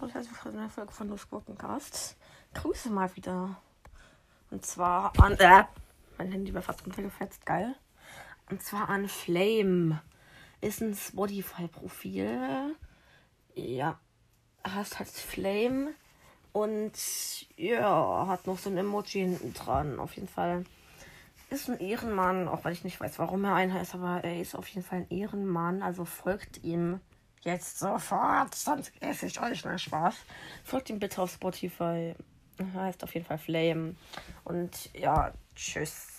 Hallo, herzlich willkommen zu einer Folge von Los. Grüße mal wieder. Und zwar an. Äh, mein Handy war fast runtergefetzt, geil. Und zwar an Flame. Ist ein Spotify-Profil. Ja. Heißt halt Flame. Und ja, hat noch so ein Emoji hinten dran. Auf jeden Fall. Ist ein Ehrenmann, auch weil ich nicht weiß, warum er einer ist, aber er ist auf jeden Fall ein Ehrenmann. Also folgt ihm jetzt sofort, sonst esse ich euch nur Spaß. Folgt ihm bitte auf Spotify. Heißt auf jeden Fall Flame. Und ja, tschüss.